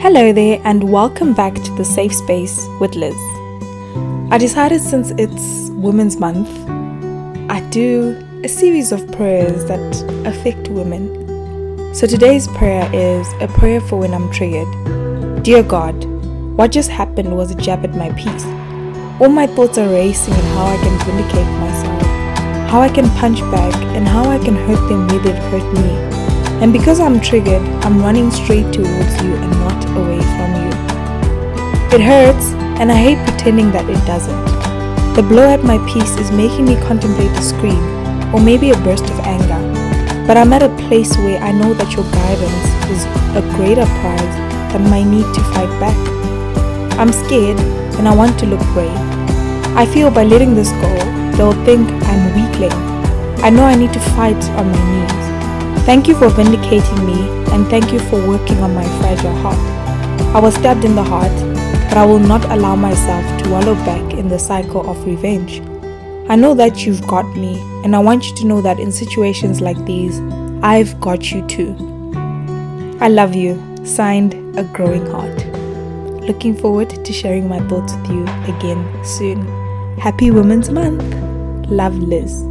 Hello there, and welcome back to the Safe Space with Liz. I decided since it's Women's Month, I do a series of prayers that affect women. So today's prayer is a prayer for when I'm triggered. Dear God, what just happened was a jab at my peace. All my thoughts are racing on how I can vindicate myself, how I can punch back, and how I can hurt them where they've hurt me. And because I'm triggered, I'm running straight towards you and It hurts, and I hate pretending that it doesn't. The blow at my peace is making me contemplate a scream, or maybe a burst of anger. But I'm at a place where I know that your guidance is a greater prize than my need to fight back. I'm scared, and I want to look brave. I feel by letting this go, they'll think I'm weakling. I know I need to fight on my knees. Thank you for vindicating me and thank you for working on my fragile heart. I was stabbed in the heart, but I will not allow myself to wallow back in the cycle of revenge. I know that you've got me, and I want you to know that in situations like these, I've got you too. I love you. Signed, A Growing Heart. Looking forward to sharing my thoughts with you again soon. Happy Women's Month. Love Liz.